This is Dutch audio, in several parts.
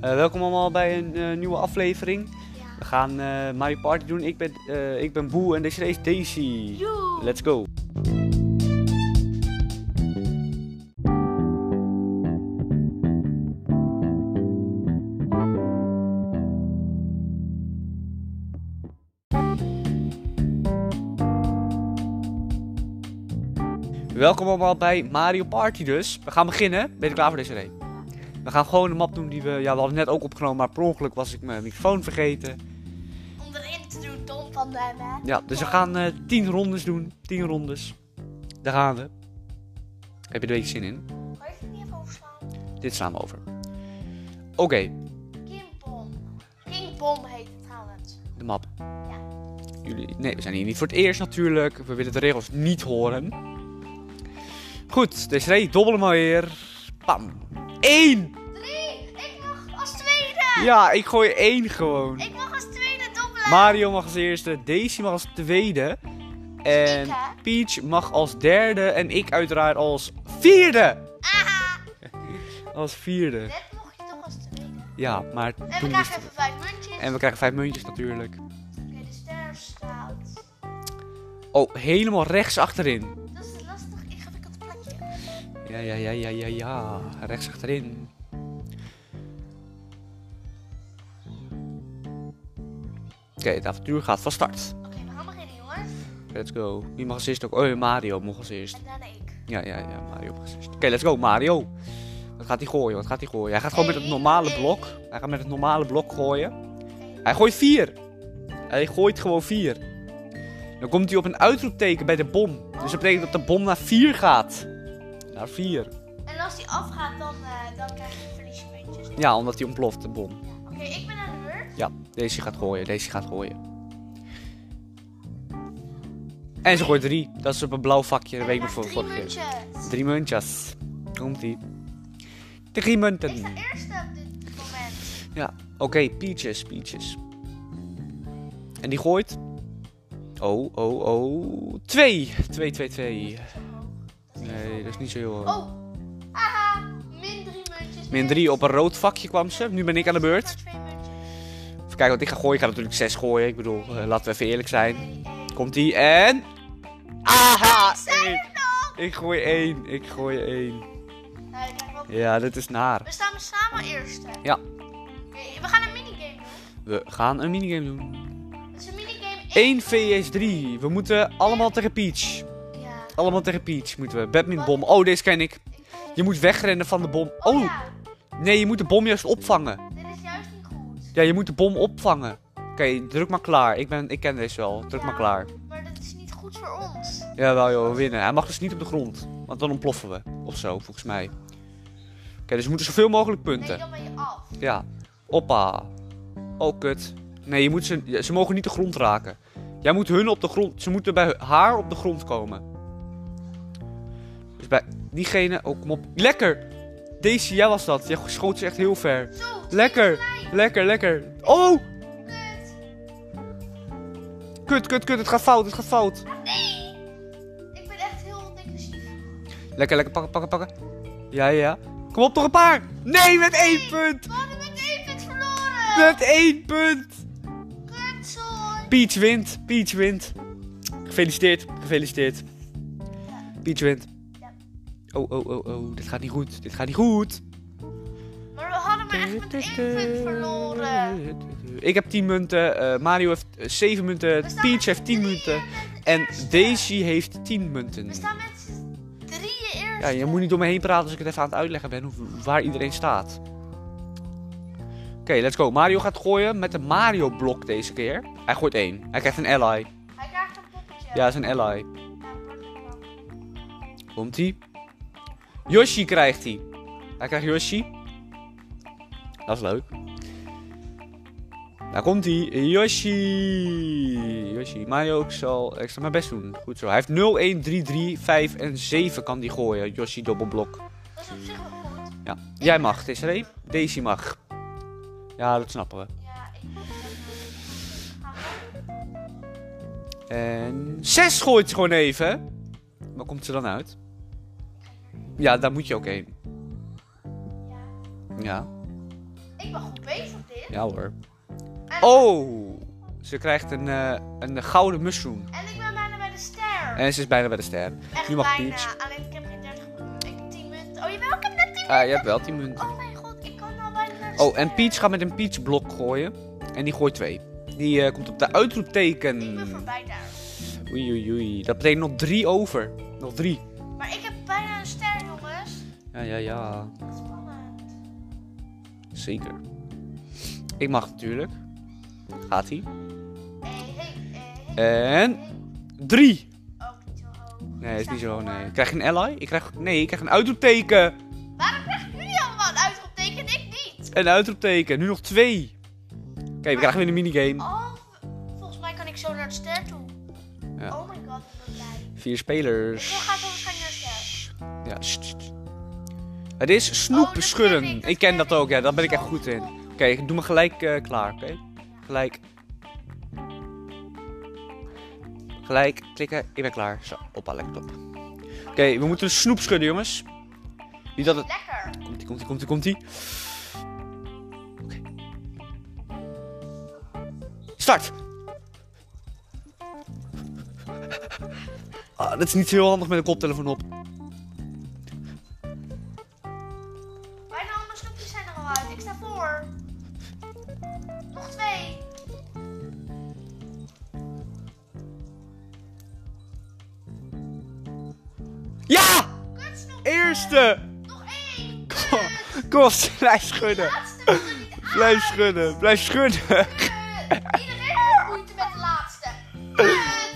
Eh, welkom allemaal bij een eh, nieuwe aflevering. Ja. We gaan eh Mario Party doen. Ik ben, ik ben Boe en deze is Daisy. Joe. Let's go. Welkom allemaal bij Mario Party dus. We gaan beginnen. Ben je klaar voor deze race? We gaan gewoon de map doen die we... Ja, we hadden net ook opgenomen, maar per ongeluk was ik mijn microfoon vergeten. Om erin te doen, Tom van den hè? Ja, dus we gaan eh 10 rondes doen. 10 rondes. Daar gaan we. Heb je er een beetje zin in? Kan je het niet even overslaan? Dit slaan we over. Oké, Kimpom. Kingpom heet het trouwens. de map. Ja. Jullie, nee, we zijn hier niet voor het eerst natuurlijk. We willen de regels niet horen. Goed, deze race dobbelen maar weer. Pam. 1! Drie! Ik mag als tweede! Ja, ik gooi 1 gewoon. Ik mag als tweede dobbelen! Mario mag als eerste, Daisy mag als tweede. En Ik? Peach mag als derde. En ik uiteraard als vierde. Aha! Als vierde. Net mocht je toch als tweede. Ja, maar En we krijgen moest- even vijf muntjes. En we krijgen vijf muntjes natuurlijk. Oké, de ster staat. Oh, helemaal rechts achterin. Ja, ja, ja, ja, ja, ja. Rechts achterin. Oké, het avontuur gaat van start. Oké, we gaan beginnen jongens. Let's go. Wie mag als eerst ook? Oh, Mario mag als eerst. En daarna ik. Ja, ja, ja, Mario mag als eerst. Oké, let's go, Mario. Wat gaat hij gooien? Wat gaat hij gooien? Hij gaat gewoon met het normale blok. Hij gaat met het normale blok gooien. Hij gooit vier. Hij gooit gewoon vier. Dan komt hij op een uitroepteken bij de bom. Dus dat betekent dat de bom naar vier gaat. Naar vier. En als die afgaat, dan, eh, dan krijg je verlies je muntjes. Ja, omdat hij ontploft, de bom. Ja. Oké, ik ben aan de beurt. Ja, deze gaat gooien, deze gaat gooien. En ze gooit drie. Dat is op een blauw vakje, dat weet ik nog van vorige keer. drie muntjes. Drie muntjes. Komt ie. Drie munten. Ik sta eerste op dit moment. Ja, oké, peaches, peaches. En die gooit. Oh, oh, oh. Twee. Twee, twee, twee. Nee, dat is niet zo heel hoog. Oh, aha, min drie muntjes. Min drie op een rood vakje kwam ze. Nu ben ik aan de beurt. Even kijken wat ik ga gooien. Ik ga natuurlijk zes gooien. Ik bedoel, eh, laten we even eerlijk zijn. Komt ie en... Aha! Ik! Ik gooi één. Ik gooi één. Nou, Ja, dit is naar. We staan samen eerste. Ja. Oké, we gaan een minigame doen. We gaan een minigame doen. Het is een minigame 1 vs 3. We moeten allemaal tegen Peach. Ja. Allemaal tegen Peach moeten we. Badmintonbom. Oh, deze ken ik. Je moet wegrennen van de bom. Oh, Oh, ja, nee, je moet de bom juist opvangen. dit is juist niet goed. Ja, je moet de bom opvangen. Oké, druk maar klaar. Ik, ben, ik ken deze wel. Druk Ja. maar klaar. Maar dat is niet goed voor ons. Jawel joh, we winnen. Hij mag dus niet op de grond. Want dan ontploffen we. Of zo, volgens mij. Oké, dus we moeten zoveel mogelijk Nee, punten. dan ben je af. Ja. Oppa. Oh, kut. Nee, je moet ze, ze mogen niet de grond raken. Jij moet hun op de grond... Ze moeten bij haar op de grond komen. Dus bij diegene... Oh, kom op. Lekker! Daisy, jij was dat. Jij schoot ze echt heel ver. Zo, Lekker! Lekker, lekker. Oh! Kut. Kut, kut, kut. Het gaat fout, het gaat fout. Nee. Ik ben echt heel defensief. Lekker, lekker. Pakken, pakken, pakken. Ja, ja. Kom op, toch een paar. Nee, met één punt. We hadden met één punt verloren. Met één punt. Kutzooi. Peach wint. Peach wint. Gefeliciteerd. Gefeliciteerd. Peach wint. Oh, oh, oh, oh. Dit gaat niet goed. Dit gaat niet goed. Maar we hadden maar echt met één punt verloren. Ik heb 10 munten. eh, Mario heeft 7 munten. We staan Peach heeft 10 drieën munten. En. Daisy heeft 10 munten. We staan met drieën eerst. Ja, je moet niet door me heen praten als ik het even aan het uitleggen ben hoe, waar iedereen staat. Oké, let's go. Mario gaat gooien met de Mario blok deze keer. Hij gooit één. Hij krijgt een ally. Hij krijgt een poppetje. Ja, is een ally. Ja, prima. Komt ie. Yoshi krijgt hij. Hij krijgt Yoshi. Dat is leuk. Daar komt hij. Yoshi. Yoshi. Mario, ik zal extra mijn best doen. Goed zo. Hij heeft 0, 1, 3, 3, 5 en 7 kan die gooien. Yoshi dubbelblok. Ja. Jij mag, Desiree. Daisy mag. Ja, dat snappen we. Ja, ik En 6 gooit gewoon even. Waar komt ze dan uit? Ja, daar moet je ook heen. Ja. Ja. Ik ben goed bezig dit. Ja hoor. En- Oh! Ze krijgt een, eh, een gouden mushroom. En ik ben bijna bij de ster. En ze is bijna bij de ster. Echt nu mag bijna. Peach. Alleen ik heb geen 30 Ik heb 10 munten. Oh jawel, ik heb net 10 Ah, je hebt wel 10 munten. Oh mijn god, ik kan al bijna naar de Oh, ster. en Peach gaat met een Peach blok gooien. En die gooit twee. Die eh, komt op de uitroepteken. Ik ben voorbij daar. Oei, oei, oei. Dat betekent nog drie over. Nog drie. Ja, ja, ja. Spannend. Zeker. Ik mag natuurlijk. Gaat hé. En drie. Niet zo hoog. Nee, is niet zo. Nee. Ik krijg een ally. Ik krijg, nee, ik krijg een uitroepteken. Waarom krijgen jullie allemaal een uitroepteken en ik niet? Een uitroepteken. Nu nog twee. Oké, we krijgen weer een minigame. Oh, volgens mij kan ik zo naar de ster toe. Ja. Oh my god, ik ben blij. Vier Ik spelers. wil graag waarschijnlijk naar de ster. Ja. Het is snoep Oh, schudden. ken ik, ken dat ook, ja. Daar ben ik echt goed in. Oké, ik doe me gelijk eh, klaar, oké? Gelijk. Gelijk klikken. Ik ben klaar. Zo, op haar laptop. Oké, we moeten snoep schudden, jongens. Niet dat het... Lekker. Komt-ie, komt-ie, komt-ie, komt-ie. Start! Ah, dat is niet heel handig met een koptelefoon op. blijf schudden. Er. Blijf schudden, blijf schudden. Iedereen heeft moeite met de laatste.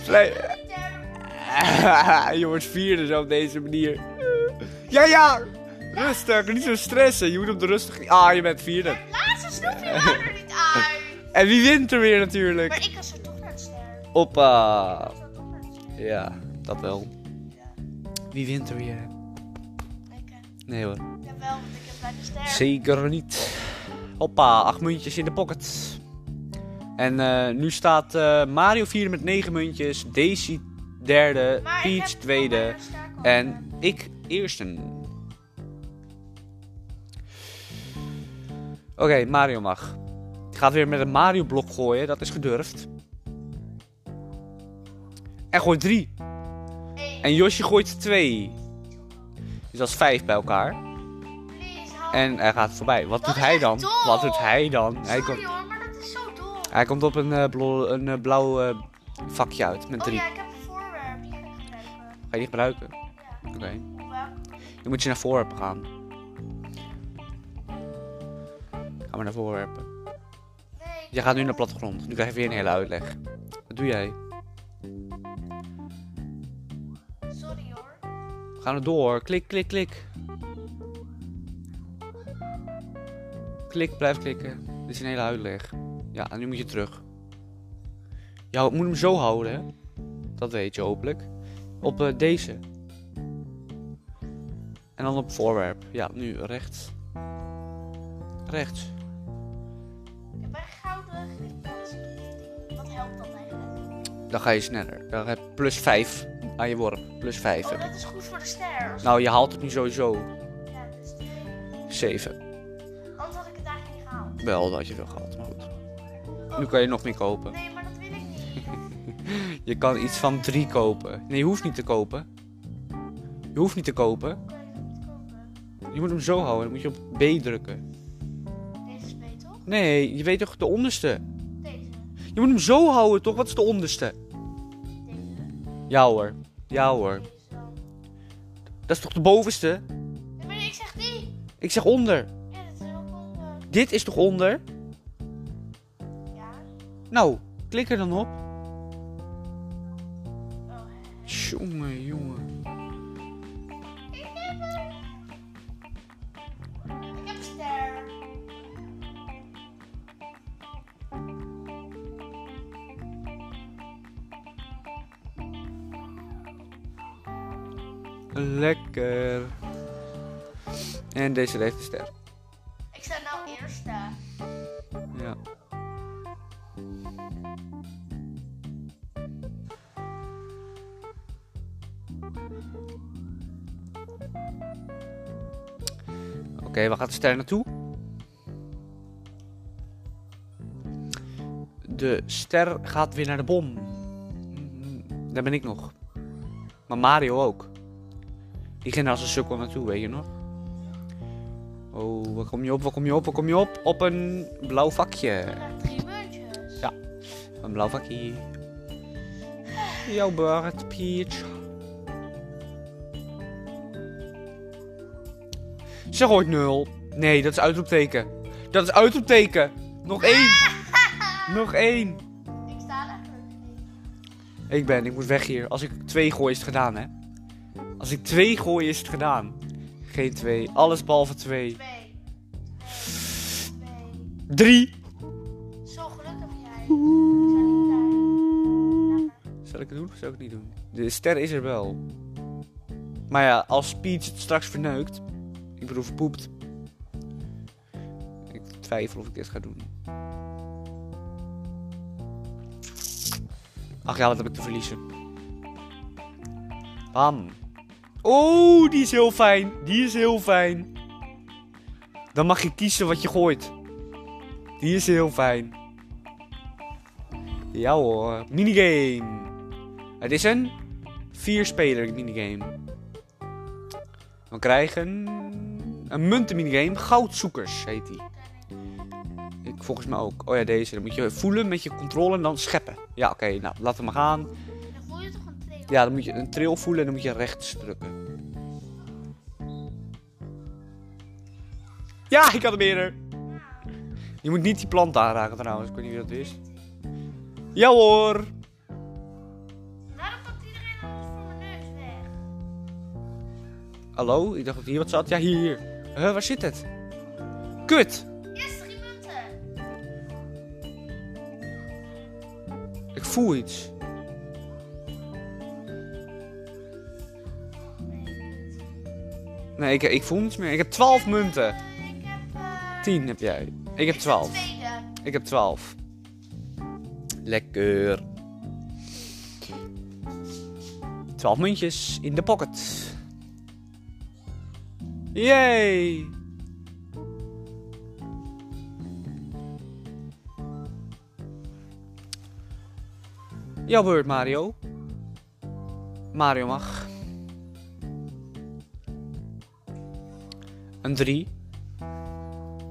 Blijf-. Je wordt vierde zo op deze manier. Ja, ja! Rustig, niet zo stressen. Je moet op de rustig... Ah, je bent vierde. Het laatste snoepje wou er niet uit. En wie wint er weer natuurlijk? Maar ik kan zo toch naar de ster. De. Ja, dat wel. Wie wint er weer? Nee hoor. Zeker niet. Hoppa, acht muntjes in de pocket. En eh, nu staat eh, Mario 4 met 9 muntjes, Daisy derde, Maar Peach tweede en ik eerste. Oké, Mario mag. Ik ga weer met een Mario blok gooien, dat is gedurfd. En gooit 3. Eén. En Yoshi gooit 2. Dus dat is 5 bij elkaar. En hij gaat voorbij. Wat doet hij dan? Wat doet hij dan? Hij komt, hoor, maar dat is zo hij komt op een, eh, blo- een eh, blauw eh, vakje uit met Oh 3. ja, ik heb een voorwerp. Die ga ik. Ga je die gebruiken? Ja. Oké. Dan moet je naar voorwerpen gaan. Ga maar naar voorwerpen. Nee. Je gaat nu naar plattegrond. Nu krijg je weer een hele uitleg. Wat doe jij? Sorry hoor. Ga er door. Klik, klik, klik. Klik, blijf klikken. Dit is een hele uitleg. Ja, en nu moet je terug. Je moet hem zo houden, hè? Dat weet je hopelijk. Op eh, deze. En dan op voorwerp. Ja, nu rechts. Rechts. Een gouden. Wat helpt dat eigenlijk? Dan ga je sneller. Dan heb je plus 5 aan je worp. Plus 5 Oh, dat is goed voor de ster. Nou, je haalt het nu sowieso. Ja, dus twee. 7. Wel, dat je wel gehad, maar goed. Nu kan je nog meer kopen. Nee, maar dat wil ik niet. Je kan iets van 3 kopen. Nee, je hoeft niet te kopen. Je hoeft niet te kopen. Je moet hem zo houden. Dan moet je op B drukken. Deze is B toch? Nee, je weet toch de onderste. Deze. Je moet hem zo houden, toch? Wat is de onderste? Deze. Ja hoor. Ja hoor. Deze. Dat is toch de bovenste? Nee, maar ik zeg die. Ik zeg onder. Dit is toch onder? Ja. Nou, klik er dan op. Oh. Jongen, jongen. Ik heb hem. Ik heb een ster. Lekker. En deze heeft de ster. okay, waar gaat de ster naartoe? De ster gaat weer naar de bom. Daar ben ik nog. Maar Mario ook. Die ging als een sukkel naartoe, weet je nog? Oh, waar kom je op, waar kom je op, waar kom je op? Op een blauw vakje. Ja, een blauw vakje. Jouw Bart, Peach, Zeg ooit nul. Nee, dat is uitroepteken. Dat is uitroepteken. Nog één. Nog één. Ik sta lekker. Ik ben, ik moet weg hier. Als ik twee gooi is het gedaan, hè. Als ik twee gooi is het gedaan. Geen twee. Alles behalve twee. Twee. Drie. Zo gelukkig heb jij. Zal ik het doen of zal ik het niet doen? De ster is er wel. Maar ja, als Peach het straks verneukt. Ik bedoel, verpoept. Ik twijfel of ik dit ga doen. Ach ja, wat heb ik te verliezen? Bam. Oeh, die is heel fijn. Die is heel fijn. Dan mag je kiezen wat je gooit. Die is heel fijn. Ja hoor, minigame. Het is een vierspeler minigame. We krijgen een munten minigame. Goudzoekers heet die. Ik volgens mij ook. Oh ja, deze. Dan moet je voelen met je controle en dan scheppen. Ja, oké. nou, laten we maar gaan. Dan voel je toch een trailer. Ja, dan moet je een trail voelen en dan moet je rechts drukken. Ja, ik had hem eerder. Je moet niet die plant aanraken trouwens. Ik weet niet wie dat is. Ja hoor. Waarom iedereen anders voor mijn neus weg? Hallo? Ik dacht dat hier wat zat. Ja, hier, hier. Huh, waar zit het? Kut! Yes, drie munten. Ik voel iets. Nee, ik, ik voel niets meer. Ik heb 12 munten. Eh, Ik heb... eh, 10 heb jij. Ik heb ik 12. ben tweede. Ik heb 12. Lekker. 12 muntjes in de pocket. Yay! Jouw beurt, Mario. Mario mag. Een 3.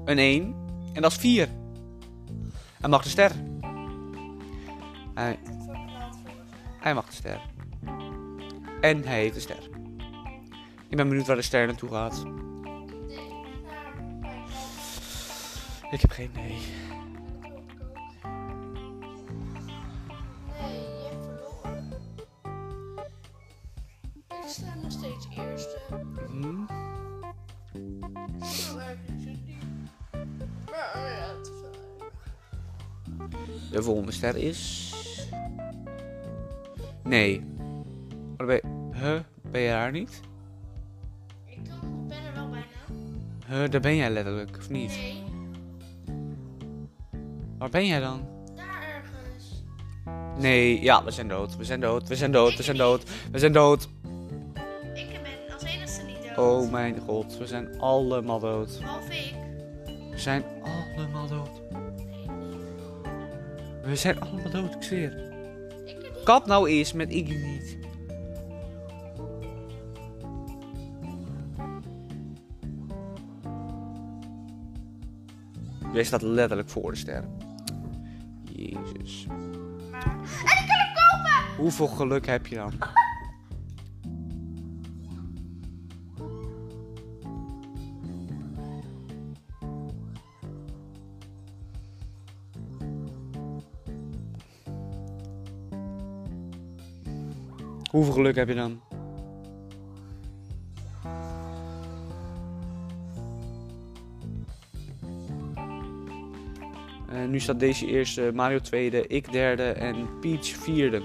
Een 1. En dat is 4. Hij mag de ster. Hij, hij mag de ster. En hij heeft de ster. Ik ben benieuwd waar de ster naartoe gaat. Ik heb geen. Nee, je. De volgende ster is. Nee. Ben, huh? ben je daar niet? Huh, daar ben jij letterlijk, of niet? Nee, Waar ben jij dan? daar ergens. Nee, ja, we zijn dood. We zijn dood. We zijn dood. We zijn dood. We zijn dood. Ik ben als enigste niet dood. Oh mijn god, we zijn allemaal dood. Behalve ik. We zijn allemaal dood. Nee, niet. We zijn allemaal dood, ik zweer. Ik niet. Kap nou eens met ik niet. Jij staat letterlijk voor de ster. Jezus. En ik kan hem kopen! Hoeveel geluk heb je dan? Hoeveel geluk heb je dan? Nu staat deze eerste, Mario tweede, ik derde en Peach vierde.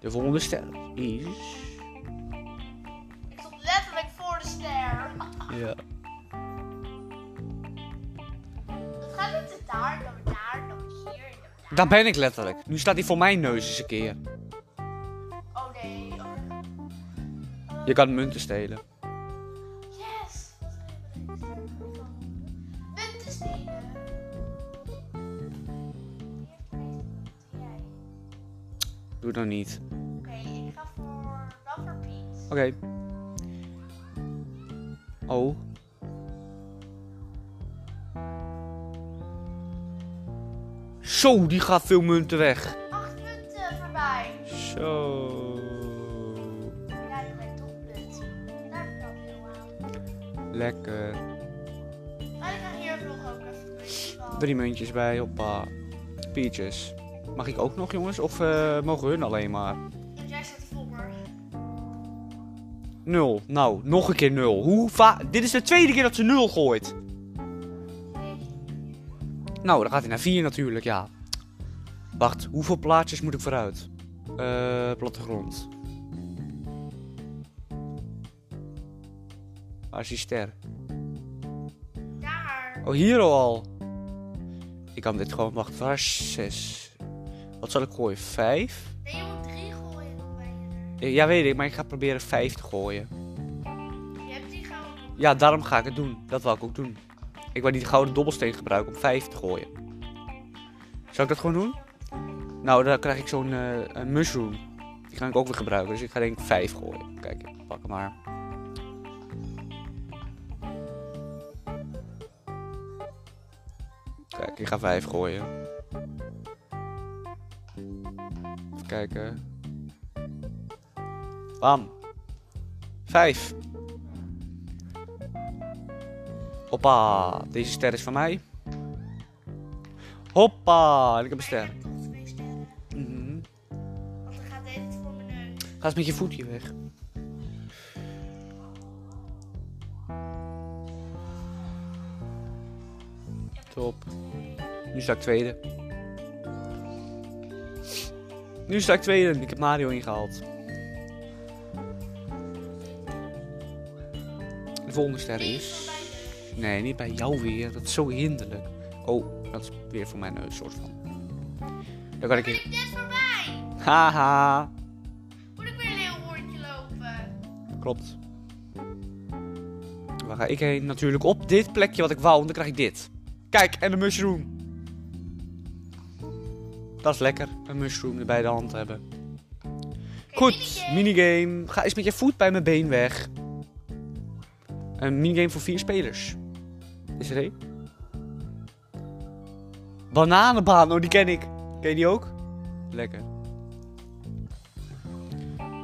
De volgende ster is... Ik stond letterlijk voor de ster. Ja. Het gaat niet daar, dan daar, dan hier, en dan daar. Daar ben ik letterlijk. Nu staat hij voor mijn neus eens een keer. Oh nee. Oh. Je kan Munten stelen. Niet. Oké, ik ga voor... Voor Piet. Oké. Oh. Zo, die gaat veel munten weg. Acht punten voorbij. Zo. Ja, lijkt toch put. Daar heb ik veel aan. Lekker. Maar ik ga hier nog ook even. Drie muntjes bij, hoppa. Peaches. Mag ik ook nog, jongens? Of eh, mogen hun alleen maar? Jij staat voor. Nul. Nou, nog een keer nul. Hoe vaak? Dit is de tweede keer dat ze nul gooit. Nou, dan gaat hij naar vier natuurlijk, ja. Wacht, hoeveel plaatjes moet ik vooruit? Eh, plattegrond. Waar is die ster? Daar. Oh, hier al. Ik kan dit gewoon, wacht, waar is zes? Wat zal ik gooien? Vijf? Nee, je moet drie gooien Ja, weet ik, maar ik ga proberen vijf te gooien. Je hebt die gouden. Ja, daarom ga ik het doen. Dat wil ik ook doen. Ik wil die gouden dobbelsteen gebruiken om 5 te gooien. Zal ik dat gewoon doen? Nou, dan krijg ik zo'n een mushroom. Die ga ik ook weer gebruiken. Dus ik ga denk ik 5 gooien. Kijk, ik pak hem maar. Kijk, ik ga 5 gooien. Kijken. Bam. 5. Hoppa, deze ster is van mij. Hoppa, en ik heb een ster. Ik heb toch twee sterren. Mhm. Want dan gaat deze voor mijn neus. Ga eens met je voetje weg. Top. Nu sta ik tweede. Nu sta ik tweede. Ik heb Mario ingehaald. De volgende ster is... Nee, niet bij jou weer. Dat is zo hinderlijk. Oh, dat is weer voor mijn neus, soort van. Dan kan ik hier... Dit voorbij. Haha. Moet ik weer een heel rondje lopen? Klopt. Waar ga ik heen? Natuurlijk op dit plekje wat ik wou, want dan krijg ik dit. Kijk, en een mushroom. Dat is lekker, een mushroom er bij de hand hebben. Goed, minigame. Ga eens met je voet bij mijn been weg. Een minigame voor vier spelers. Is er één? Bananenbaan, oh die ken ik. Ken je die ook? Lekker.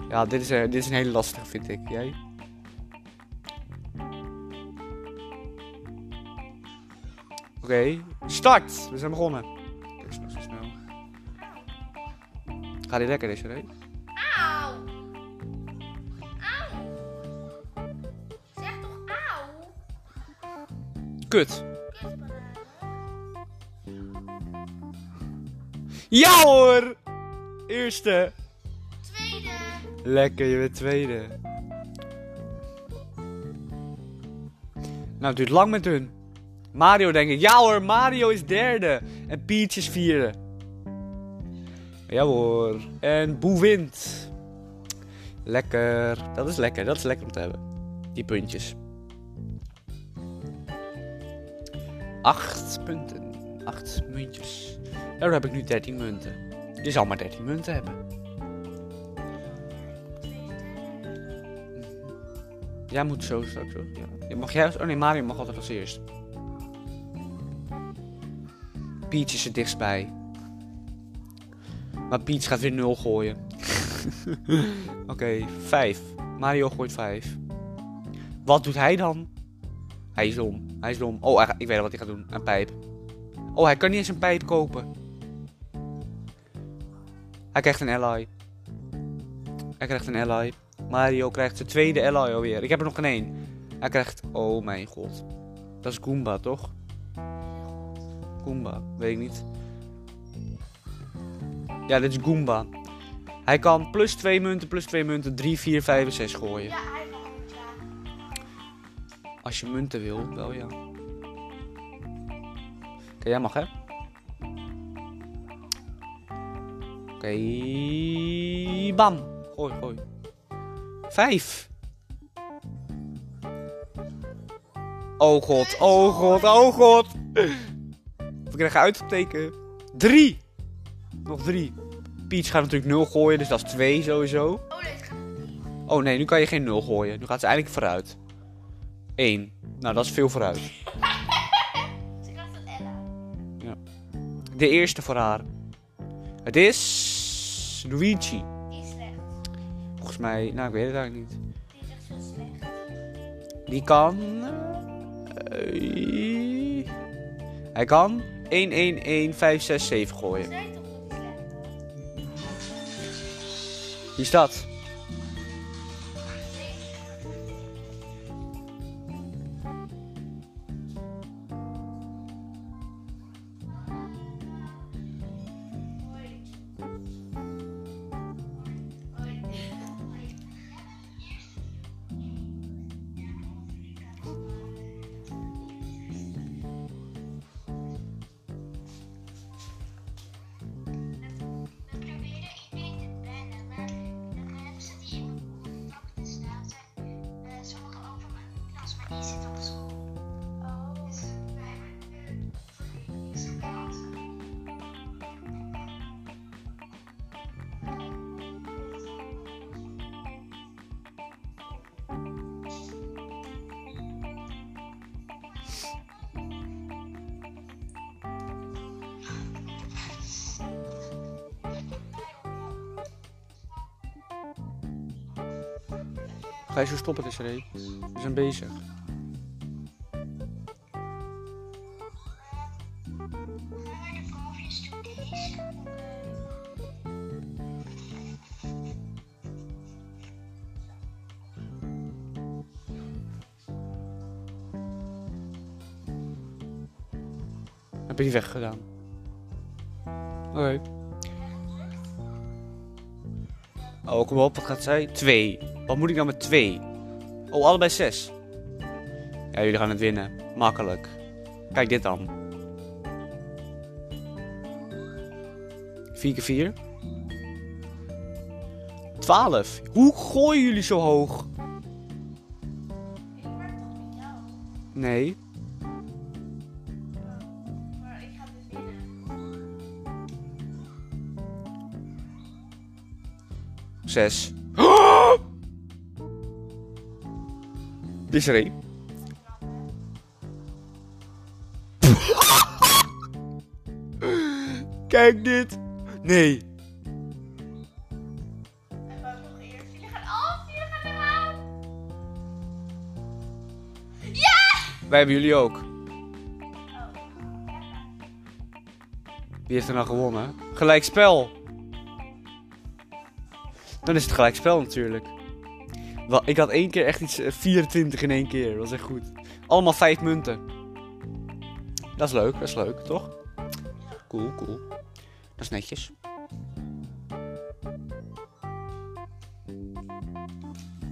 Ja, dit is, een- dit is een hele lastige, vind ik. Jij? Oké, start! We zijn begonnen. Die lekker, deze race? Auw. Auw. Zeg toch auw? Kut. Ja hoor! Eerste. Tweede. Lekker, je bent tweede. Nou, het duurt lang met hun. Mario denk ik. Ja hoor, Mario is derde. En Peach is vierde. Ja hoor. En Boe wint. Lekker. Dat is lekker. Dat is lekker om te hebben. Die puntjes. Acht punten. Acht muntjes. Daardoor heb ik nu 13 munten. Je zal maar 13 munten hebben. Jij moet zo straks zo. Ja. Mag jij. Oh nee, Mario mag altijd als eerst. Peach is er dichtstbij. Maar Peach gaat weer 0 gooien. Oké, 5. Mario gooit 5. Wat doet hij dan? Hij is dom. Hij is dom. Oh, ik weet al wat hij gaat doen. Een pijp. Oh, hij kan niet eens een pijp kopen. Hij krijgt een ally. Hij krijgt een ally. Mario krijgt zijn tweede ally alweer. Ik heb er nog geen één. Hij krijgt... Oh mijn god. Dat is Goomba, toch? Goomba. Weet ik niet. Ja, dit is Goomba. Hij kan plus 2 munten, plus 2 munten, 3, 4, 5 en 6 gooien. Ja, hij kan goed, ja. Als je munten wil, wel ja. Oké, jij mag hè? Oké, bam. Gooi, gooi. Vijf. Oh god, oh god, oh god. We krijgen uitgeteken. Drie. Nog drie. Peach gaat natuurlijk 0 gooien, dus dat is 2 sowieso. Oh nee, het gaat niet. Oh nee, nu kan je geen 0 gooien. Nu gaat ze eigenlijk vooruit. 1. Nou, dat is veel vooruit. Ze krijgt een Ella. De eerste voor haar. Het is. Luigi. Die is slecht. Volgens mij. Nou, ik weet het eigenlijk niet. Die is echt heel slecht. Die kan. eh, hij kan 1, 1, 1, 5, 6, 7 gooien. Was? Wie Je zo stoppen, Desiree? We zijn bezig. Heb je die weggedaan? Oké. Oh, kom op. Wat gaat zij? 2. Wat moet ik nou met 2? Oh, allebei 6. Ja, jullie gaan het winnen. Makkelijk. Kijk dit dan. 4 keer 4. 12. Hoe gooien jullie zo hoog? Ik toch met jou? Nee. Maar ik ga winnen. 6. Dit is er één. Kijk dit. Nee. En nog eerst. Gaan gaan eraan. Wij hebben jullie ook. Wie heeft er nou gewonnen? Gelijkspel. Dan is het gelijkspel natuurlijk. Ik had één keer echt iets eh, 24 in één keer. Dat was echt goed. Allemaal vijf munten. Dat is leuk, dat is leuk, toch? Cool, cool. Dat is netjes.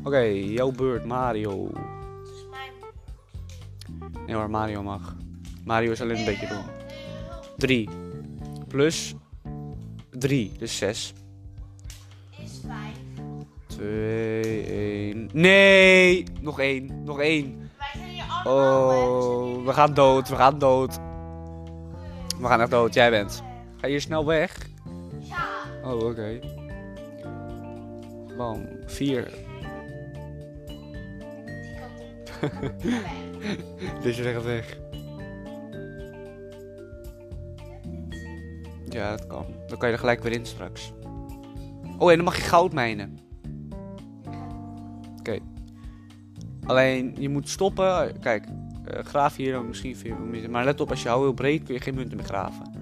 Oké, jouw beurt, Mario. Het is mijn Nee hoor, Mario mag. Mario is alleen een beetje dom. Nul. 3 plus 3, dus 6. Is vijf. 2, 1. Nee! Nog 1, nog 1. Wij zijn hier allemaal. hier Oh, we gaan dood, we gaan dood. Kut. We gaan echt dood, jij bent. Ga je snel weg? Ja. Oh, oké. Bam, 4. Die kant op. Weg. Dit is echt weg. Ja, dat kan. Dan kan je er gelijk weer in straks. Oh, en dan mag je goud mijnen. Alleen, je moet stoppen. Kijk, eh, graaf hier dan misschien veel. Maar let op, als je hou heel breed kun je geen munten meer graven.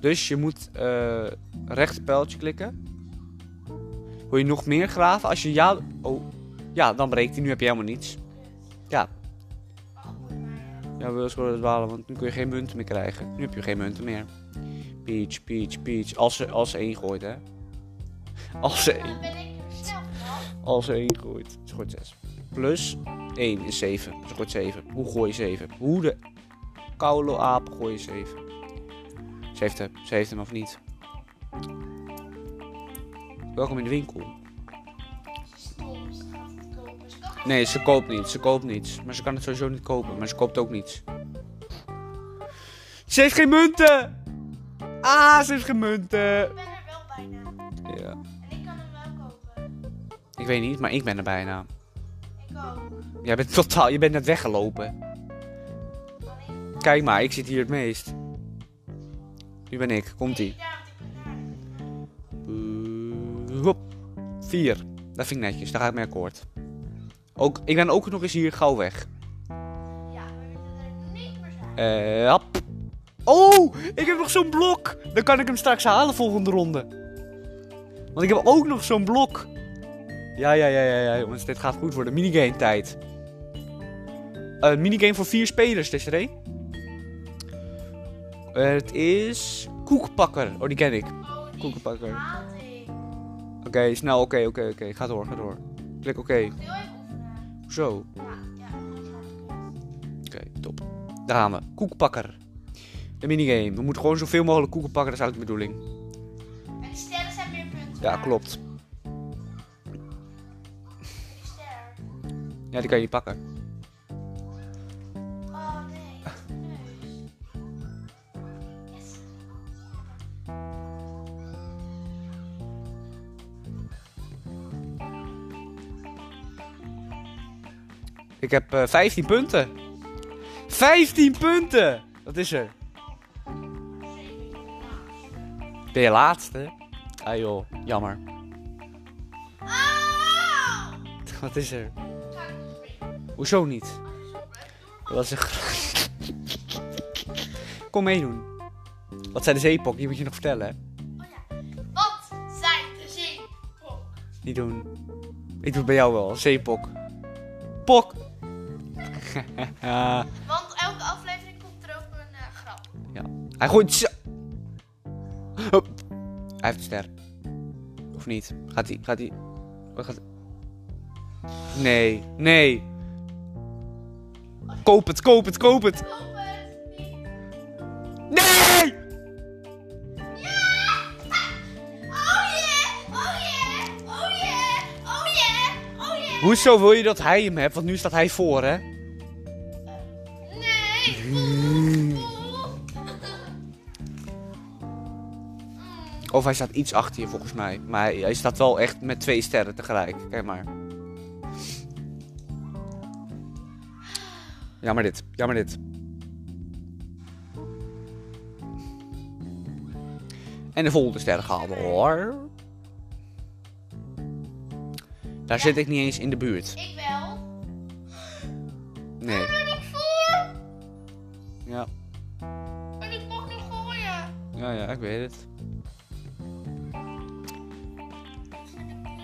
Dus je moet eh rechter pijltje klikken. Wil je nog meer graven? Als je ja... Oh, ja, dan breekt hij. Nu heb je helemaal niets. Ja, ja, wil scoren dwalen, want nu kun je geen munten meer krijgen. Nu heb je geen munten meer. Peach, Peach, Peach. Als ze, als ze één gooit, hè. Als ze één, als ze één gooit. Ze gooit 6. Plus 1 is 7. Ze gooit 7. Hoe gooi je 7? Hoe de koude aap gooi je 7? Ze heeft hem. Ze heeft hem of niet. Welkom in de winkel. Kopen. Kan Nee, ze koopt niet. Ze koopt niets. Maar ze kan het sowieso niet kopen. Maar ze koopt ook niets. Ze heeft geen munten! Ah, ze heeft geen munten! Ik ben er wel bijna. Ik weet niet, maar ik ben er bijna. Ik ook. Jij bent totaal, je bent net weggelopen. Kijk maar, ik zit hier het meest. Nu ben ik, komt ie. Hop. Vier. Dat vind ik netjes, daar ga ik mee akkoord. Ook, ik ben ook nog eens hier gauw weg. Ja, we moeten er niet meer zijn. Eh, hop. Oh, ik heb nog zo'n blok. Dan kan ik hem straks halen volgende ronde. Want ik heb ook nog zo'n blok. Ja, ja, ja, ja, ja, jongens. Dit gaat goed worden. Minigame tijd. Een minigame voor vier spelers, Desiree. Eh, het is... Koekpakker. Oh, die ken ik. Ik. Oké, snel. Oké, oké, oké. Ga door, ga door. Klik oké. Heel even oefenen. Zo. Oké, top. Daar gaan we. Koekpakker. De minigame. We moeten gewoon zoveel mogelijk koeken pakken. Dat is eigenlijk de bedoeling. En die sterren zijn meer punten. Ja, klopt. Ja, die kan je pakken. Oh nee, neus. Yes. Ik heb eh 15 punten. 15 punten! Wat is er? Ben je laatste? Ah joh, jammer. Ah! Wat is er? Hoezo niet? Dat was een Kom meedoen. Wat zijn de zeepok? Die moet je nog vertellen, hè? Oh ja. Wat zijn de zeepok? Niet doen. Ik doe het bij jou wel. Zeepok. Pok! Want elke aflevering komt er ook een eh, grap. ja. Hij gooit... zo- Hup. Hij heeft een ster. Of niet? Gaat hij? Gaat hij? Wat gaat... Nee. Nee. Koop het, koop het, koop het. Nee! Hoezo wil je dat hij hem hebt? Want nu staat hij voor, hè? Nee! Of hij staat iets achter je, volgens mij. Maar hij staat wel echt met twee sterren tegelijk. Kijk maar. Jammer dit. Jammer dit. En de volgende ster gehaald hoor. Daar zit ik niet eens in de buurt. Ik wel. Nee. Ik ben nog voor. Ja, En ik mag nog gooien. ja, ja ik weet het.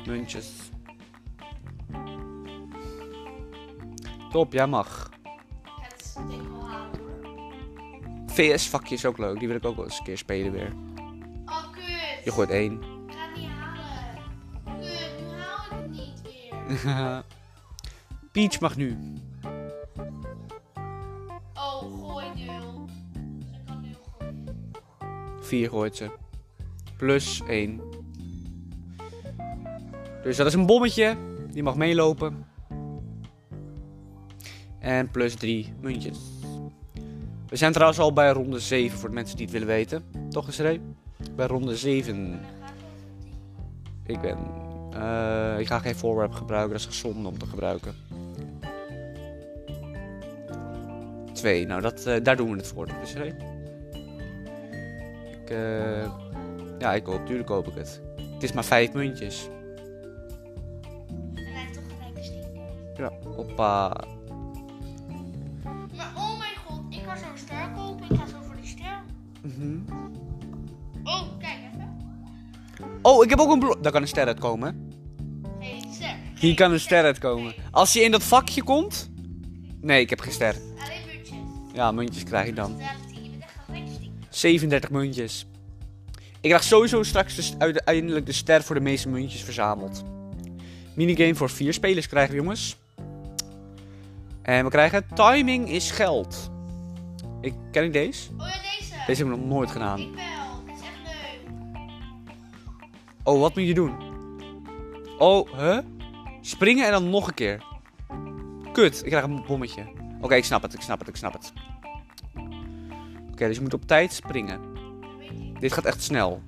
Muntjes. Top, jij mag. VS-vakje is ook leuk. Die wil ik ook wel eens een keer spelen weer. Oh kut. Je gooit één. Ik ga het niet halen. Kut, nu haal ik het niet weer. Peach mag nu. Oh, gooi nul. Ze kan nul gooien. Vier gooit ze. Plus één. Dus dat is een bommetje. Die mag meelopen. En plus drie muntjes. We zijn trouwens al bij ronde 7 voor de mensen die het willen weten. Toch Ray? Bij ronde 7. En dan ga ik ben. eh, ik ga geen voorwerp gebruiken, dat is gezond om te gebruiken. Twee, nou dat, eh, daar doen we het voor. Er één. Ik, eh, ja, ik koop, tuurlijk koop ik het. Het is maar vijf muntjes. En hij heeft toch gelijk een. Ja, hoppa. Oh, ik heb ook een blok. Daar kan een ster uitkomen. hè? Geen ster. Hier kan een ster uitkomen. Als je in dat vakje komt. Nee, ik heb geen ster. Alleen muntjes. Ja, muntjes krijg ik dan. Ja, je bent echt gelijk stinker. 37 muntjes. Ik krijg sowieso straks de, st- uiteindelijk de ster voor de meeste muntjes verzameld. Minigame voor vier spelers krijgen we, jongens. En we krijgen timing is geld. Ik, ken ik deze? Oh ja, deze. Deze heb ik nog nooit gedaan. Oh, wat moet je doen? Oh, huh? Springen en dan nog een keer. Kut, ik krijg een bommetje. Oké, ik snap het, ik snap het, ik snap het. Oké, dus je moet op tijd springen. Dit gaat echt snel.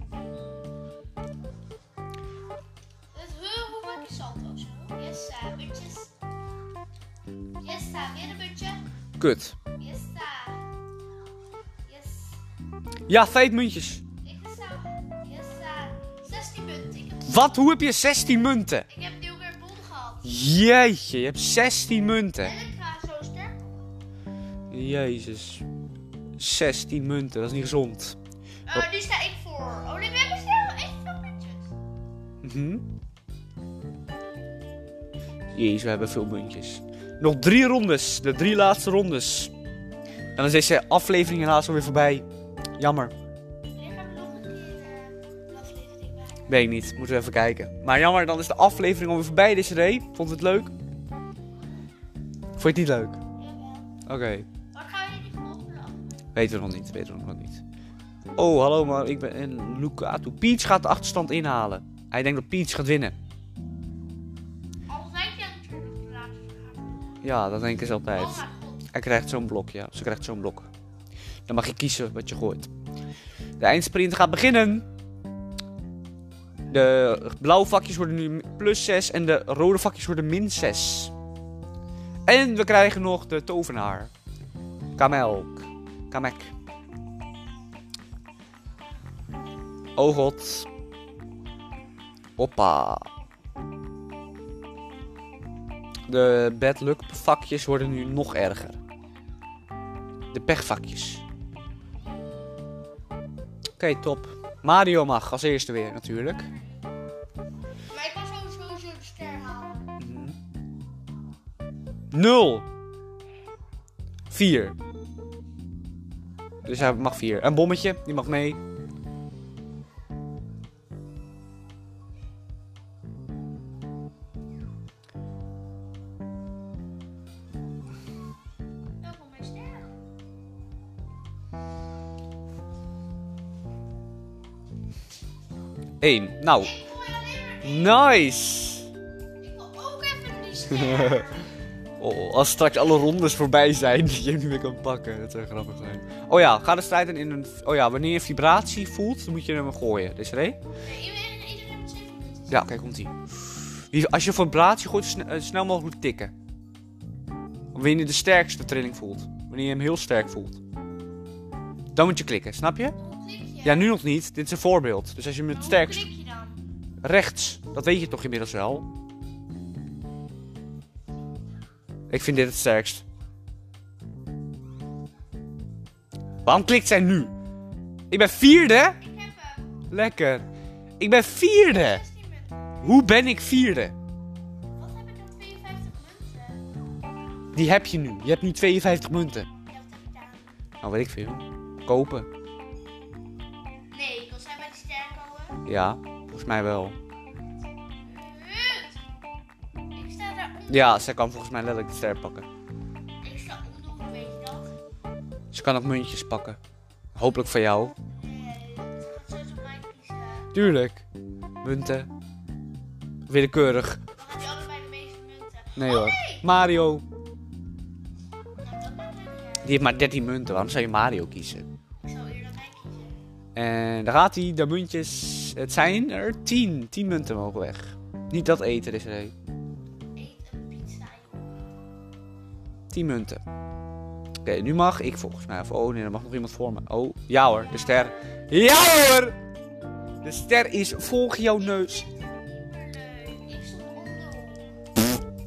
Kut. Ja, vijf muntjes. Wat? Hoe heb je 16 munten? ik heb nieuw weer bon gehad. Jeetje, je hebt 16 munten. En ik ga zo sterk. Jezus. 16 munten, dat is niet gezond. Eh, nu sta ik voor. Oh nee, we hebben snel echt veel puntjes. Mhm. Jezus, we hebben veel muntjes. Nog drie rondes. De drie laatste rondes. En dan is deze aflevering helaas alweer voorbij. Jammer. Weet ik niet. Moeten we even kijken. Maar jammer, dan is de aflevering alweer voorbij, Desiree. Vond je het leuk? Vond je het niet leuk? Jawel. Oké. Wat gaan we volgende aflevering? Weten we nog niet. Weten we nog niet. Oh, hallo, maar ik ben in Lucatu. Peach gaat de achterstand inhalen. Hij denkt dat Peach gaat winnen. Al zijn jij natuurlijk de laatste. Ja, dat denken ze altijd. Oh. Hij krijgt zo'n blok, ja. Ze krijgt zo'n blok. Dan mag je kiezen wat je gooit. De eindsprint gaat beginnen. De blauwe vakjes worden nu plus 6 en de rode vakjes worden min 6. En we krijgen nog de tovenaar. Kamelk. Kamek. Oh god. Hoppa. De bad luck vakjes worden nu nog erger. De pechvakjes. Oké, top. Mario mag als eerste weer natuurlijk. Maar ik kan sowieso de ster halen. 0. 4. Dus hij mag 4. Een bommetje, die mag mee. 1. Nou. Nice. Ik ook even die oh, oh, als straks alle rondes voorbij zijn die je niet meer kan pakken. Dat zou grappig zijn. Oh ja, ga de strijd in een... Oh ja, wanneer je vibratie voelt, dan moet je hem gooien. Desiree? Ja, oké, komt ie. Als je vibratie gooit, eh, snel mogelijk moet tikken. Wanneer je de sterkste trilling voelt. Wanneer je hem heel sterk voelt. Dan moet je klikken, snap je? Ja, nu nog niet. Dit is een voorbeeld. Dus als je hem het Hoe klik je dan? Rechts. Dat weet je toch inmiddels wel? Ik vind dit het sterkst. Waarom klikt zij nu? Ik ben vierde? Ik heb hem. Lekker. Ik ben vierde. 16 munten. Hoe ben ik vierde? Wat heb ik dan? 52 munten. Die heb je nu. Je hebt nu 52 munten. Nou, weet ik veel. Kopen. Ja, volgens mij wel. Ik sta daar onder. Ja, zij kan volgens mij letterlijk de ster pakken. Ik sta onder, hoe weet je dat? Ze kan ook muntjes pakken. Hopelijk van jou. Nee, dat gaat sowieso mij kiezen. Tuurlijk. Munten. Willekeurig. Mag die allebei de meeste munten? Nee oh, hoor. Nee. Mario. Die heeft maar 13 munten. Waarom zou je Mario kiezen? Ik zal eerder mij kiezen. En daar gaat hij. De muntjes. Het zijn er 10. 10 munten mogen weg. Niet dat eten is er. Eet een pizza, joh. 10 munten. Oké, nu mag ik volgens mij. Of, oh nee, er mag nog iemand voor me. Oh, ja hoor. De ster. Ja hoor! De ster is volg jouw neus.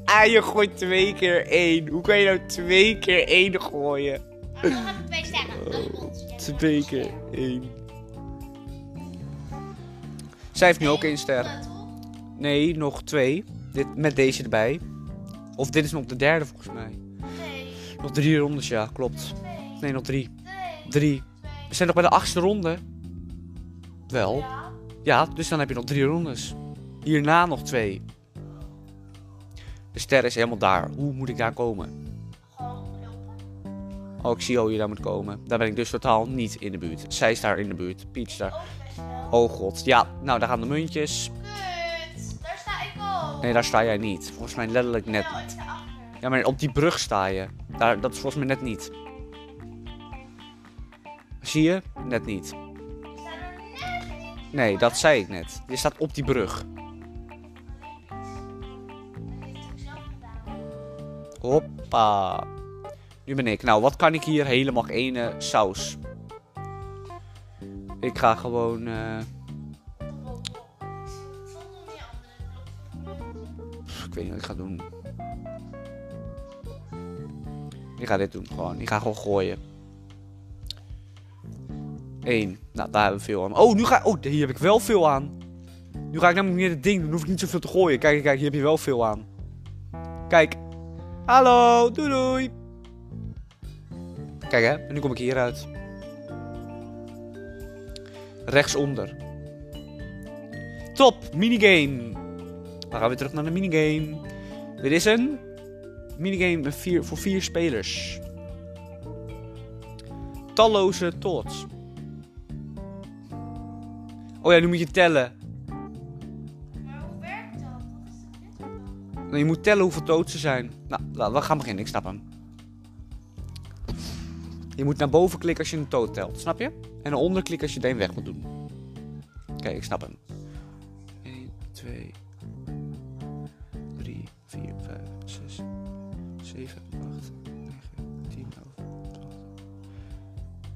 Ah, je gooit twee keer één. Hoe kan je nou twee keer één gooien? Nou, dan we twee sterren. Twee keer één. Zij heeft nu ook één ster. Nee, nog twee. Dit, met deze erbij. Of dit is nog de derde volgens mij. Nee. Nog drie rondes, ja, klopt. Nee, nog drie. Drie. We zijn nog bij de achtste ronde. Wel. Ja. Dus dan heb je nog drie rondes. Hierna nog twee. De ster is helemaal daar. Hoe moet ik daar komen? Oh, ik zie hoe je daar moet komen. Daar ben ik dus totaal niet in de buurt. Zij is daar in de buurt. Peach daar. Oh god. Ja, nou daar gaan de muntjes. Kut. Daar sta ik ook. Nee, daar sta jij niet. Volgens mij letterlijk net niet. Ja, maar op die brug sta je. Daar, dat is volgens mij net niet. Zie je? Net niet. Er. Nee, dat zei ik net. Je staat op die brug. Hoppa. Nu ben ik. Nou, wat kan ik hier? Helemaal ene saus. Ik ga gewoon... eh, andere blok. pff, ik weet niet wat ik ga doen. Ik ga dit doen gewoon. Ik ga gewoon gooien. Eén. Nou, daar hebben we veel aan. Oh, nu ga Oh, hier heb ik wel veel aan. Nu ga ik namelijk meer het ding doen. Dan hoef ik niet zoveel te gooien. Kijk, kijk, hier heb je wel veel aan. Kijk. Hallo, doei doei. Kijk hè, en nu kom ik hieruit. Rechtsonder. Top, minigame. Dan gaan we weer terug naar de minigame. Dit is een minigame vier, voor vier spelers. Talloze tots. Oh ja, nu moet je tellen. Maar hoe werkt dat? Wat is? Nou, Je moet tellen hoeveel dood er zijn. Nou, we gaan beginnen. Ik snap hem. Je moet naar boven klikken als je een dood telt. Snap je? En onder klikken als je de een weg moet doen. Oké, ik snap hem. 1, 2, 3, 4, 5, 6, 7, 8, 9, 10, 11, 12,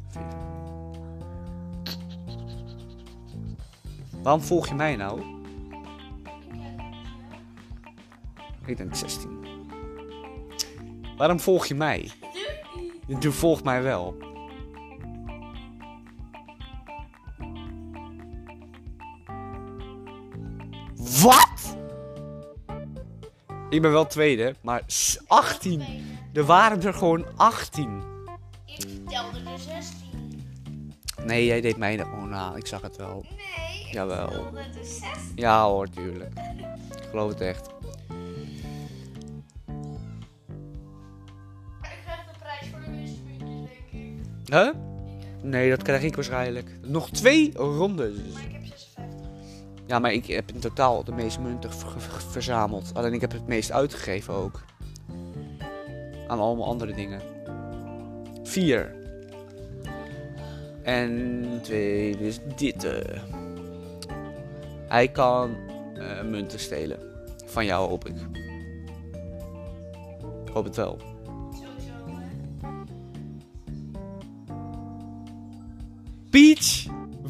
14. Waarom volg je mij nou? Ik denk 16. Waarom volg je mij? Je volgt mij wel. Ik ben wel tweede, maar s- 18. Er waren er gewoon 18. Ik telde er 16. Nee, jij deed mij er gewoon na. Ik zag het wel. Nee, ik Jawel. telde er 16. Ja hoor, tuurlijk. Ik geloof het echt. Ik krijg de prijs voor de meeste puntjes, denk ik. Huh? Nee, dat krijg ik waarschijnlijk. Nog twee rondes. Ja, maar ik heb in totaal de meeste munten ver- ver- verzameld. Alleen ik heb het meest uitgegeven ook. Aan allemaal andere dingen. Vier. En twee, dus dit. eh. Hij kan eh, munten stelen. Van jou hoop ik. Ik hoop het wel. Peach?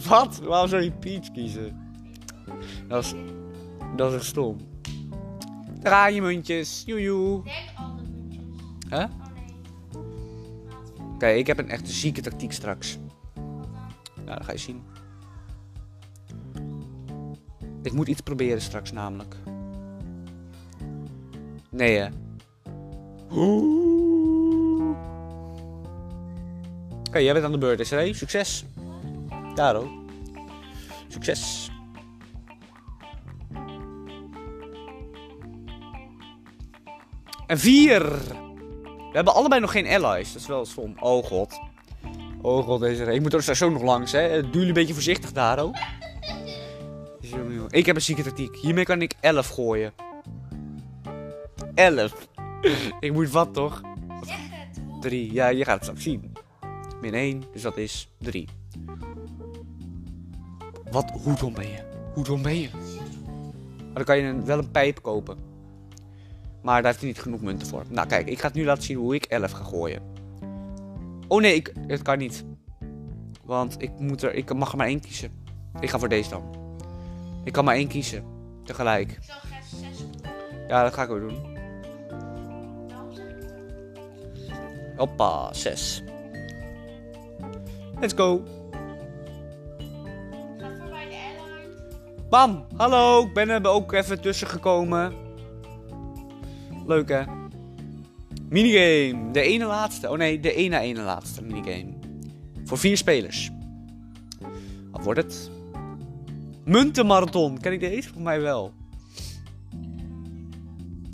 Wat? Waarom zou je Peach kiezen? Dat is, dat is echt stom. Draai je muntjes. Joejoe. Muntjes. Huh? Oh. Oké, ik heb een echte zieke tactiek straks. Nou, dat ga je zien. Ik moet iets proberen straks namelijk. Nee hè. Oké, jij bent aan de beurt, SRE. Succes. Daar ook. Succes. En vier. We hebben allebei nog geen allies. Dat is wel stom. Oh god. Oh god, deze Ik moet er straks nog langs, hè. Doe jullie een beetje voorzichtig daar, ook. Ik heb een zieke tactiek. Hiermee kan ik 11 gooien. 11. ik moet wat, toch? Zeg het. Hoe? 3. Ja, je gaat het straks zien. Min 1, dus dat is 3. Wat? Hoe dom ben je? Hoe dom ben je? Maar dan kan je wel een pijp kopen. Maar daar heeft hij niet genoeg munten voor. Nou kijk, ik ga het nu laten zien hoe ik 11 ga gooien. Oh nee, ik, het kan niet. Want ik, moet er, ik mag er maar één kiezen. Ik ga voor deze dan. Ik kan maar één kiezen. Tegelijk. Ik zal 6 Ja, dat ga ik ook doen. Hoppa, 6. Let's go. Bam, hallo, ik ben er ook even tussen gekomen. Leuk hè? Minigame, de ene laatste. Oh nee, de ene ene laatste minigame. Voor vier spelers. Wat wordt het? Muntenmarathon, ken ik deze? Voor mij wel.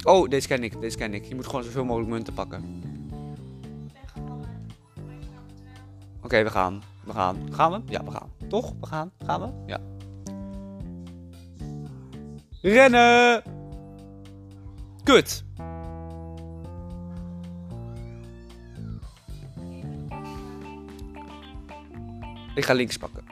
Oh, deze ken ik, deze ken ik. Je moet gewoon zoveel mogelijk munten pakken. Oké, we gaan. We gaan. Gaan we? Ja, we gaan. Toch? We gaan. Gaan we? Ja. Rennen! Kut. Ik ga links pakken.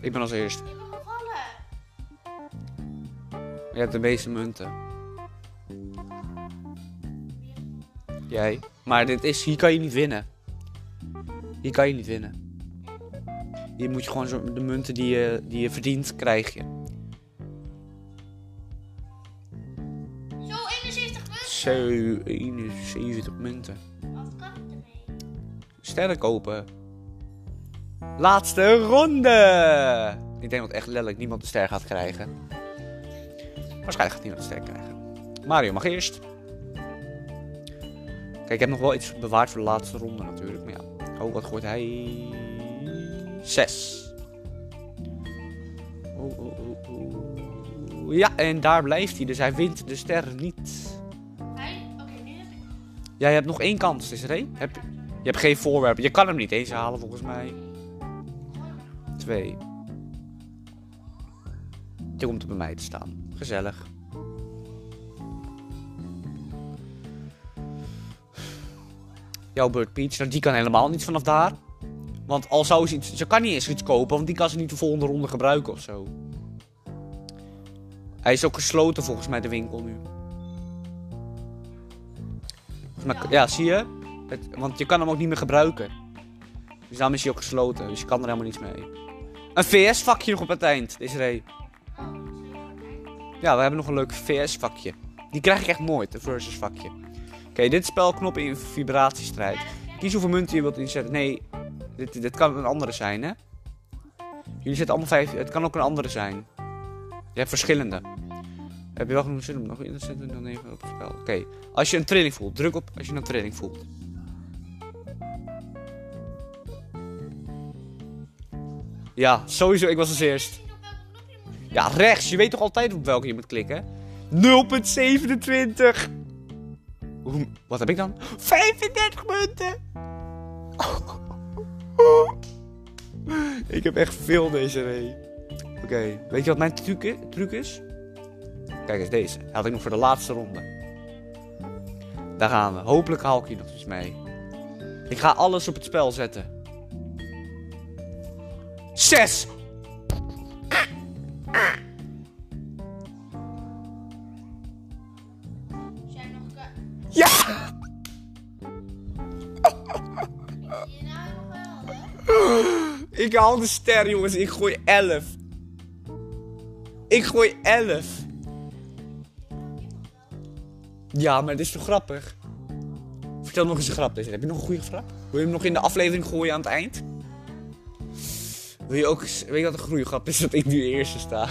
Ik ben als eerst. Je hebt de meeste munten. Jij. Maar dit is, hier kan je niet winnen. Hier kan je niet winnen. Hier moet je gewoon zo, de munten die je, die je verdient, krijg je. Zo, 71 munten. Zo, 71 munten. Wat kan ik ermee? Sterren kopen. Laatste ronde! Ik denk dat echt letterlijk niemand de ster gaat krijgen. Waarschijnlijk gaat niemand de ster krijgen. Mario mag eerst. Kijk, ik heb nog wel iets bewaard voor de laatste ronde natuurlijk. Maar ja. Oh, wat gooit hij? Zes. Oh, oh, oh, oh. Ja, en daar blijft hij. Dus hij wint de ster niet. Hij? Oké, heb ik. Jij hebt nog één kans, Desiree. Heb, je hebt geen voorwerpen. Je kan hem niet eens halen volgens mij. Twee. Je komt er bij mij te staan. Gezellig. Jouw Bird Peach, nou, die kan helemaal niet vanaf daar. Want al zou ze iets... Ze kan niet eens iets kopen, want die kan ze niet de volgende ronde gebruiken of zo. Hij is ook gesloten volgens mij, de winkel nu. Mij- ja, zie je? Het, want je kan hem ook niet meer gebruiken. Dus daarom is hij ook gesloten. Dus je kan er helemaal niets mee. Een VS-vakje nog op het eind, Desiree. Ja, we hebben nog een leuk VS-vakje. Die krijg ik echt nooit, een versus-vakje. Oké, dit is spelknop in vibratiestrijd. Kies hoeveel munten je wilt inzetten. Nee, dit, dit kan een andere zijn, hè? Jullie zetten allemaal vijf. Het kan ook een andere zijn. Je hebt verschillende. Heb je wel genoeg zin om nog in te zetten? Dan even op het spel. Oké, als je een trilling voelt, druk op als je een trilling voelt. Ja, sowieso. Ik was als eerst. Knop? Ja, rechts. Je weet toch altijd op welke je moet klikken? 0.27. Hoe, wat heb ik dan? 35 munten. ik heb echt veel deze ree. Oké, weet je wat mijn truc truc is? Kijk eens deze. Had ik nog voor de laatste ronde. Daar gaan we. Hopelijk haal ik hier nog iets mee. Ik ga alles op het spel zetten. 6. Zijn Ik haal de ster, jongens. Ik gooi 11. Ik gooi 11. Ja, maar dit is toch grappig? Vertel nog eens een grap. Deze. Heb je nog een goede grap? Wil je hem nog in de aflevering gooien aan het eind? Wil je ook... Weet je wat een goede grap is? Dat ik nu eerste sta.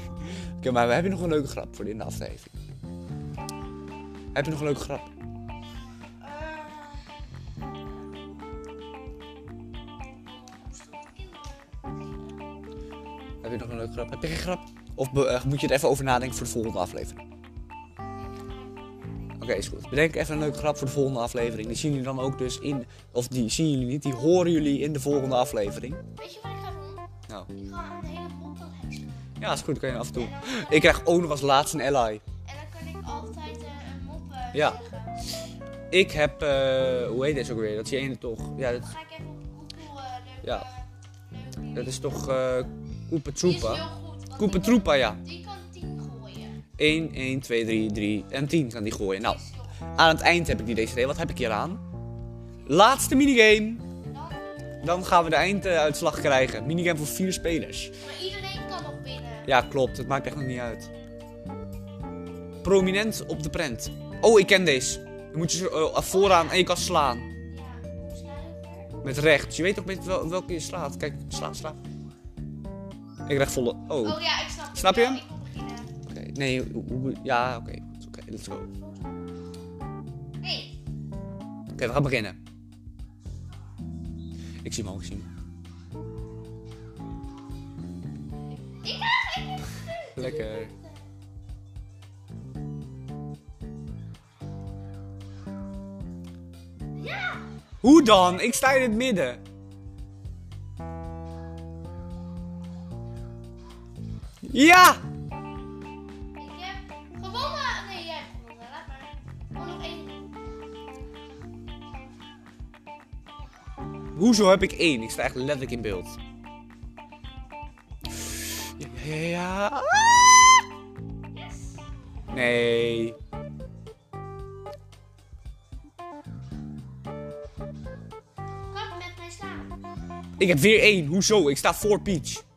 Oké, maar we hebben nog een leuke grap voor in de aflevering. Heb je nog een leuke grap? Je nog een leuke grap? Heb je geen grap? Of eh, moet je er even over nadenken voor de volgende aflevering? Oké, is goed. Bedenk even een leuke grap voor de volgende aflevering. Die zien jullie dan ook dus in... Of die zien jullie niet, die horen jullie in de volgende aflevering. Weet je wat ik ga doen? Nou, Ik ga een hele pot aan heksen. ja, is goed. kan je af en toe. En Ik krijg ook nog als laatste een ally. en dan kan ik altijd eh, een mop eh, Ja. zeggen. Ik heb... hoe heet deze ook weer? Dat is die ene toch? Ja, dat, Dan ga ik even op Google Ja. dat is toch... Die eh is heel goed. Koepetroepa, ja. Die kan 10 gooien. 1, 1, 2, 3, 3 en 10 kan die gooien. Nou, Die aan het eind heb ik die deze. Wat heb ik hier aan? Laatste minigame. Dan, gaan we de einduitslag krijgen. Minigame voor vier spelers. maar iedereen kan nog winnen. Ja, klopt. Het maakt echt nog niet uit. Prominent op de prent. Oh, ik ken deze. Dan moet je eh, vooraan en je kan slaan. Ja, hoe sla je? Met rechts. Je weet toch met wel, welke je slaat. Kijk, sla, sla. Ik krijg volle... Oh. Oh ja, ik snap het. Snap je hem? Ik beginnen. Oké. Nee, hoe- hoe- ja, oké. Oké, let's go. Oké, Hey, we gaan beginnen. Ik zie hem ook, ik zie hem. ik ga ik Lekker. Ja! Hoe dan? Ik sta in het midden. Ja! Ik heb gewonnen! Nee, jij hebt gewonnen. Laat maar. Gewoon nog één. Hoezo heb ik één? Ik sta echt letterlijk in beeld. Ja. Yes. Nee. Kap met mij slaan. Ik heb weer één. Hoezo? Ik sta voor Peach.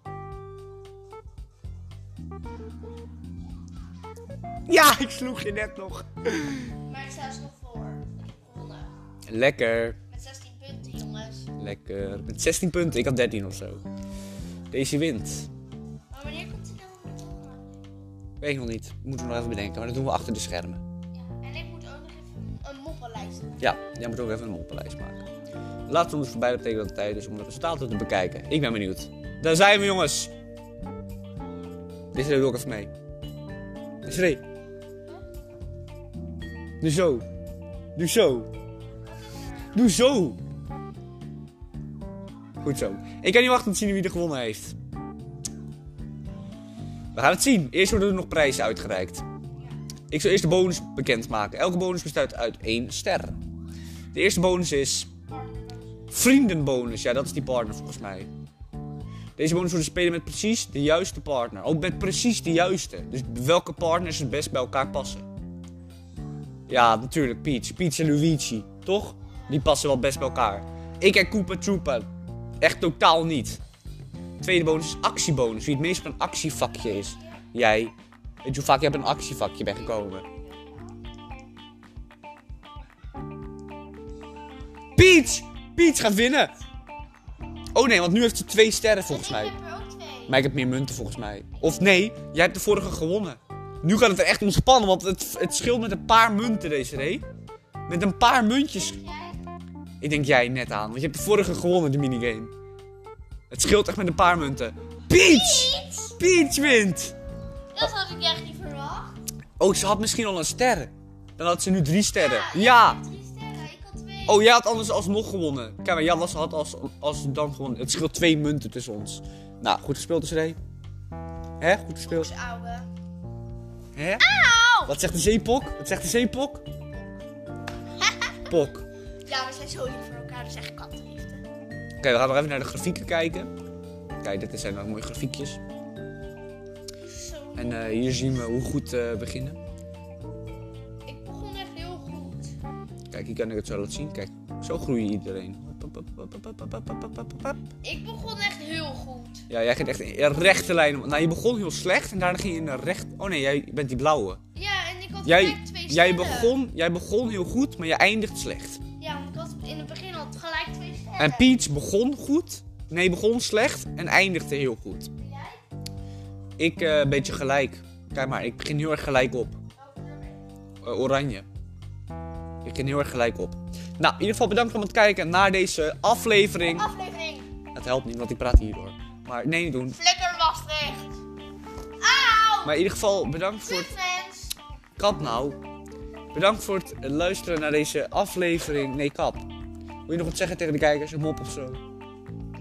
Ik sloeg je net nog. Maar ik sta dus nog voor. Ik heb gewonnen. Lekker. Met 16 punten, jongens. Lekker. Met 16 punten. Ik had 13 of zo. Deze wint. Maar wanneer komt het nou? Weet ik nog niet. Moeten we nog even bedenken. Maar dat doen we achter de schermen. Ja. En ik moet ook nog even een moppenlijst doen. Ja, jij moet ook even een moppenlijst maken. Laten we ons voorbij dat betekent dat het tijd is om de resultaten te bekijken. Ik ben benieuwd. Daar zijn we, jongens. Deze wil ik even mee. Desiree. Doe zo. Doe zo. Doe zo. Goed zo. Ik kan niet wachten om te zien wie er gewonnen heeft. We gaan het zien. Eerst worden er nog prijzen uitgereikt. Ik zal eerst de bonus bekendmaken. Elke bonus bestaat uit één ster. De eerste bonus is vriendenbonus. Ja, dat is die partner volgens mij. Deze bonus wordt spelen met precies de juiste partner. Ook met precies de juiste. Dus welke partners het best bij elkaar passen. Ja, natuurlijk Peach. Peach en Luigi. Toch? Die passen wel best bij elkaar. Ik en Koopa Troopa. Echt totaal niet. Tweede bonus is actiebonus. Wie het meest op een actievakje is. Jij. Weet je hoe vaak je op een actievakje bent gekomen? Peach! Peach gaat winnen! Oh nee, want nu heeft ze twee sterren volgens mij. Ik heb er ook twee. Maar ik heb meer munten volgens mij. Of nee, jij hebt de vorige gewonnen. Nu gaat het er echt ontspannen, want het, het scheelt met een paar munten deze race. Met een paar muntjes. Ik denk jij net aan, want je hebt de vorige gewonnen, de minigame. Het scheelt echt met een paar munten. Peach! Peach wint! Dat had ik echt niet verwacht. Oh, ze had misschien al een ster. Dan had ze nu drie sterren. Ja! Drie sterren, ik had twee. Oh, jij had anders alsnog gewonnen. Kijk maar, jij was, had als, als dan gewonnen. Het scheelt twee munten tussen ons. Nou, goed gespeeld, Desiree. Hè? Goed gespeeld. Boos, ouwe. Hè? Wat zegt de zeepok? Wat zegt de zeepok? Pok. Oké, Ja, we zijn zo lief voor elkaar, dus echt kattenliefde. we gaan nog even naar de grafieken kijken. Kijk, dit zijn nog mooie grafiekjes. Zo. En eh, hier zien we hoe goed eh, we beginnen. Ik begon echt heel goed. Kijk, hier kan ik het zo laten zien. Kijk, zo groeit iedereen. Ik begon echt heel goed. Ja, jij ging echt in een rechte lijn. Nou, je begon heel slecht en daarna ging je in een recht... Oh nee, jij bent die blauwe. Ja, en ik had Jij, gelijk twee jij, sterren. begon, jij begon heel goed, maar je eindigt slecht. Ja, want ik had in het begin al gelijk twee sterren. En Peach begon goed. Nee, begon slecht en eindigde heel goed. En jij? Ik eh, een beetje gelijk. Kijk maar, ik begin heel erg gelijk op. Eh, oranje. Ik begin heel erg gelijk op. Nou, in ieder geval bedankt voor het kijken naar deze aflevering. Aflevering. Het helpt niet, want ik praat hierdoor. Maar nee, niet doen. Flikker Maastricht. Auw! Maar in ieder geval bedankt voor het... Kap nou. Bedankt voor het luisteren naar deze aflevering. Nee, kap. Wil je nog wat zeggen tegen de kijkers? Een mop of zo? Ik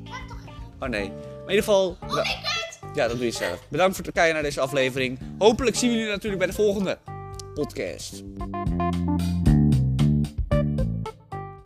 heb toch geen Oh nee. Maar in ieder geval... Oh, ik het. Ja, dat doe je zelf. Bedankt voor het kijken naar deze aflevering. Hopelijk zien we jullie natuurlijk bij de volgende podcast.